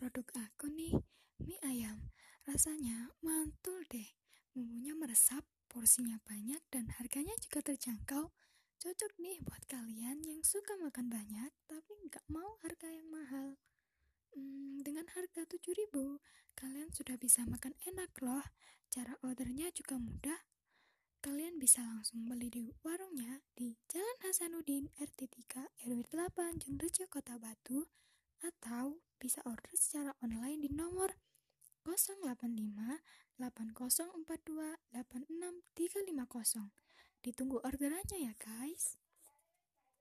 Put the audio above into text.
produk aku nih, mie ayam. Rasanya mantul deh, bumbunya meresap, porsinya banyak, dan harganya juga terjangkau. Cocok nih buat kalian yang suka makan banyak, tapi nggak mau harga yang mahal. Hmm, dengan harga 7000 kalian sudah bisa makan enak loh. Cara ordernya juga mudah, Kalian bisa langsung beli di warungnya di Jalan Hasanuddin RT 3 RW 8 Junrejo Kota Batu atau bisa order secara online di nomor 085 8042 86350. Ditunggu orderannya ya guys.